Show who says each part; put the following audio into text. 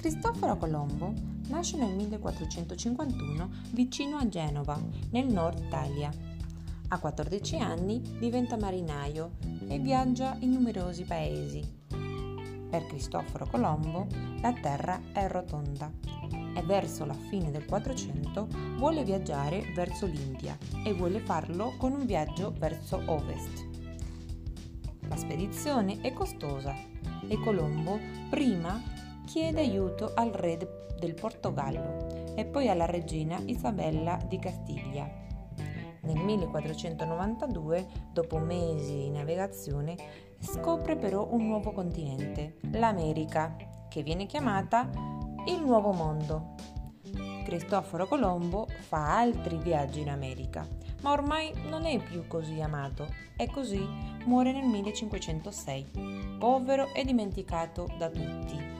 Speaker 1: Cristoforo Colombo nasce nel 1451 vicino a Genova, nel nord Italia. A 14 anni diventa marinaio e viaggia in numerosi paesi. Per Cristoforo Colombo la terra è rotonda e verso la fine del 400 vuole viaggiare verso l'India e vuole farlo con un viaggio verso ovest. La spedizione è costosa e Colombo prima chiede aiuto al re del Portogallo e poi alla regina Isabella di Castiglia. Nel 1492, dopo mesi di navigazione, scopre però un nuovo continente, l'America, che viene chiamata il Nuovo Mondo. Cristoforo Colombo fa altri viaggi in America, ma ormai non è più così amato e così muore nel 1506, povero e dimenticato da tutti.